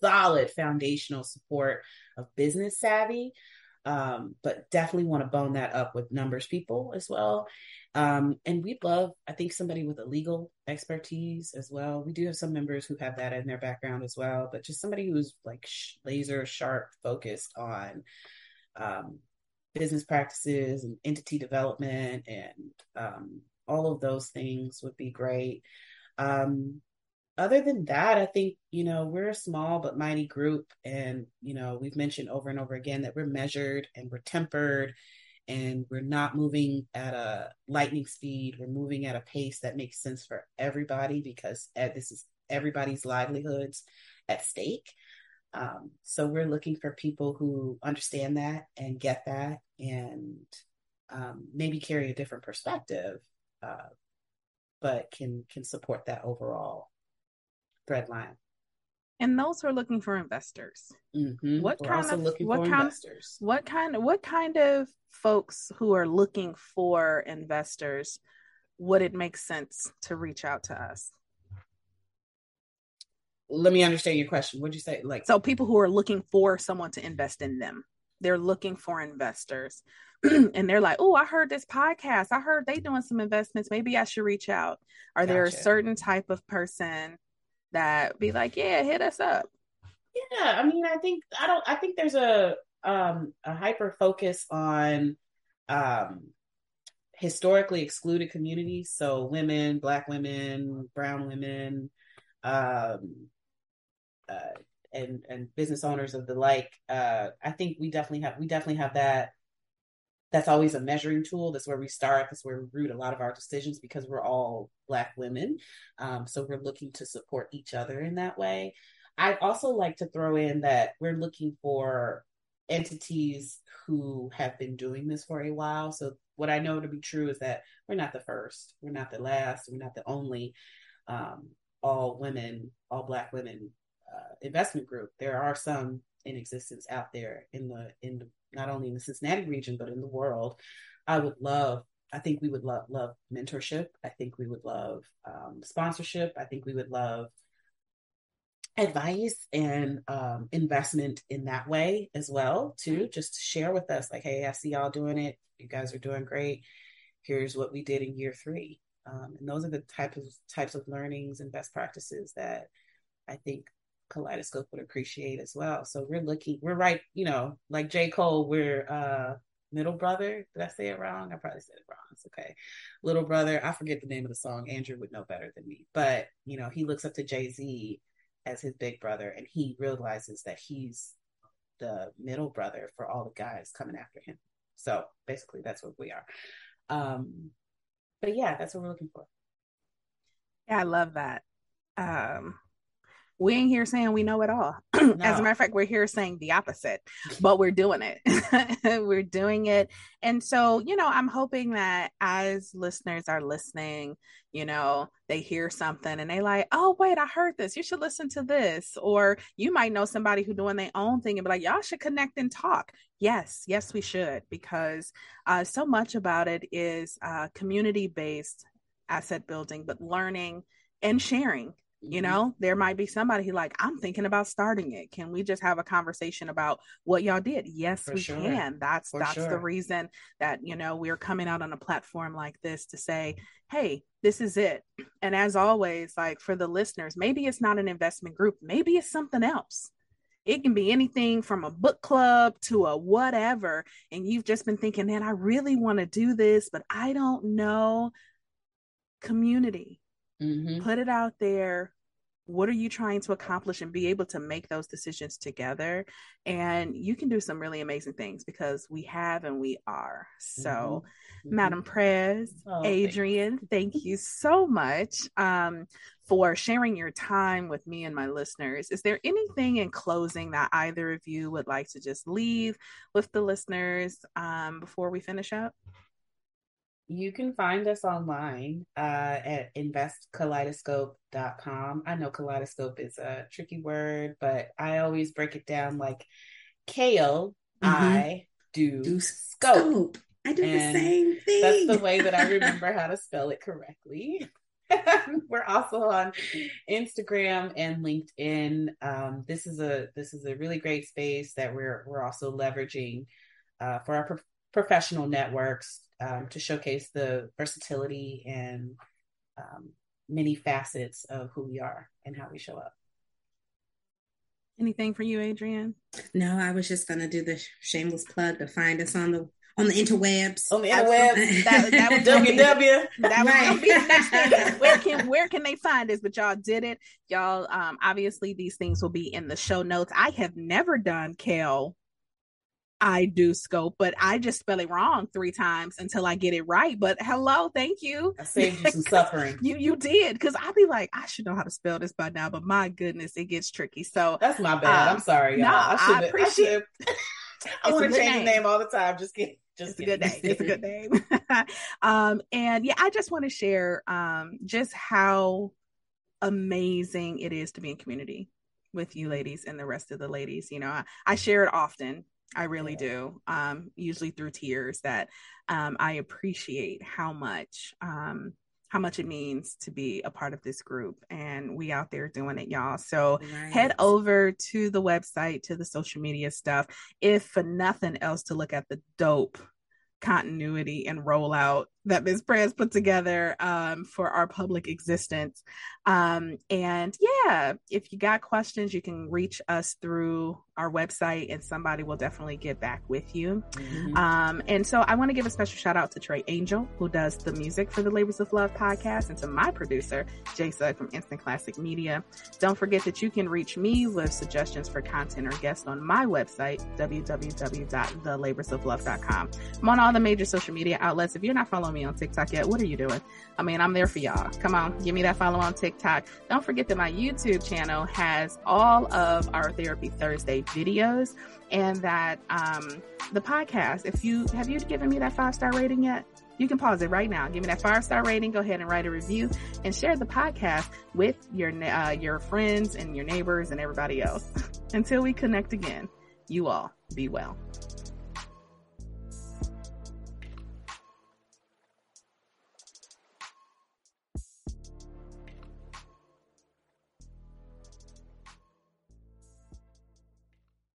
solid foundational support of business savvy um, but definitely want to bone that up with numbers people as well. Um, and we'd love, I think, somebody with a legal expertise as well. We do have some members who have that in their background as well, but just somebody who's like sh- laser sharp focused on um, business practices and entity development and um, all of those things would be great. Um, other than that, I think, you know, we're a small but mighty group. And, you know, we've mentioned over and over again that we're measured and we're tempered and we're not moving at a lightning speed. We're moving at a pace that makes sense for everybody because this is everybody's livelihoods at stake. Um, so we're looking for people who understand that and get that and um, maybe carry a different perspective, uh, but can can support that overall thread line. And those who are looking for investors. Mm-hmm. What We're kind of what kind investors. Of, what kind of what kind of folks who are looking for investors would it make sense to reach out to us? Let me understand your question. What'd you say? Like so people who are looking for someone to invest in them. They're looking for investors. [CLEARS THROAT] and they're like, "Oh, I heard this podcast. I heard they doing some investments. Maybe I should reach out." Are gotcha. there a certain type of person that be like, "Yeah, hit us up"? Yeah, I mean, I think I don't. I think there's a um a hyper focus on um historically excluded communities, so women, black women, brown women, um, uh, and and business owners of the like. Uh, I think we definitely have we definitely have that. That's always a measuring tool. That's where we start. That's where we root a lot of our decisions because we're all black women. Um, so we're looking to support each other in that way. I'd also like to throw in that we're looking for entities who have been doing this for a while. So what I know to be true is that we're not the first, we're not the last, we're not the only um, all women, all black women uh, investment group. There are some in existence out there in the in the, not only in the Cincinnati region but in the world. I would love. I think we would love love mentorship. I think we would love um, sponsorship. I think we would love advice and um, investment in that way as well too just to share with us like hey i see y'all doing it you guys are doing great here's what we did in year three um, and those are the types of types of learnings and best practices that i think kaleidoscope would appreciate as well so we're looking we're right you know like j cole we're uh middle brother did i say it wrong i probably said it wrong it's okay little brother i forget the name of the song andrew would know better than me but you know he looks up to jay-z as his big brother, and he realizes that he's the middle brother for all the guys coming after him. So basically, that's what we are. Um, but yeah, that's what we're looking for. Yeah, I love that. Um, we ain't here saying we know it all. No. [CLEARS THROAT] As a matter of fact, we're here saying the opposite, but we're doing it. [LAUGHS] we're doing it. And so, you know, I'm hoping that as listeners are listening, you know, they hear something and they like, oh, wait, I heard this. You should listen to this. Or you might know somebody who doing their own thing and be like, y'all should connect and talk. Yes, yes, we should, because uh, so much about it is uh, community based asset building, but learning and sharing you mm-hmm. know there might be somebody who like i'm thinking about starting it. Can we just have a conversation about what y'all did? Yes For we sure. can. That's For that's sure. the reason that you know we're coming out on a platform like this to say hey this is it. And as always like for the listeners maybe it's not an investment group. Maybe it's something else. It can be anything from a book club to a whatever and you've just been thinking man i really want to do this but i don't know. Community Mm-hmm. Put it out there. What are you trying to accomplish and be able to make those decisions together? And you can do some really amazing things because we have and we are. So, mm-hmm. Madam Prez, oh, Adrienne, thank you. thank you so much um, for sharing your time with me and my listeners. Is there anything in closing that either of you would like to just leave with the listeners um, before we finish up? You can find us online uh, at investkaleidoscope.com. I know kaleidoscope is a tricky word, but I always break it down like kale, mm-hmm. I do, do scope. scope. I do and the same thing. That's the way that I [LAUGHS] remember how to spell it correctly. [LAUGHS] We're also on Instagram and LinkedIn. Um, this is a this is a really great space that we're we're also leveraging uh, for our pro- professional networks um, to showcase the versatility and um, many facets of who we are and how we show up. Anything for you, Adrienne? No, I was just gonna do the shameless plug to find us on the on the interwebs. On the interwebs. that, that was WW. That was gonna be the next thing. Where can where can they find us? But y'all did it. Y'all um obviously these things will be in the show notes. I have never done Kale I do scope, but I just spell it wrong three times until I get it right. But hello, thank you. I saved you some suffering. [LAUGHS] you you did because I'll be like, I should know how to spell this by now, but my goodness, it gets tricky. So that's my bad. Um, I'm sorry, y'all. No, I, I appreciate. [LAUGHS] I, I want to change name. the name all the time. Just kidding. Just it's a good name. It's a good [LAUGHS] name. um, and yeah, I just want to share um just how amazing it is to be in community with you ladies and the rest of the ladies. You know, I, I share it often I really do. Um, usually through tears that um, I appreciate how much um, how much it means to be a part of this group and we out there doing it y'all. So head over to the website to the social media stuff. If for nothing else to look at the dope continuity and rollout that Ms. Prez put together um, for our public existence. Um, and yeah, if you got questions, you can reach us through our website and somebody will definitely get back with you. Mm-hmm. Um, and so I want to give a special shout out to Trey Angel, who does the music for the Labors of Love podcast, and to my producer, Jay Sugg from Instant Classic Media. Don't forget that you can reach me with suggestions for content or guests on my website, www.thelaborsoflove.com. I'm on all the major social media outlets. If you're not following me on TikTok yet, what are you doing? I mean, I'm there for y'all. Come on, give me that follow on TikTok. Don't forget that my YouTube channel has all of our Therapy Thursday videos and that um, the podcast. If you have you given me that five star rating yet? You can pause it right now. Give me that five star rating. Go ahead and write a review and share the podcast with your uh, your friends and your neighbors and everybody else. [LAUGHS] Until we connect again, you all be well.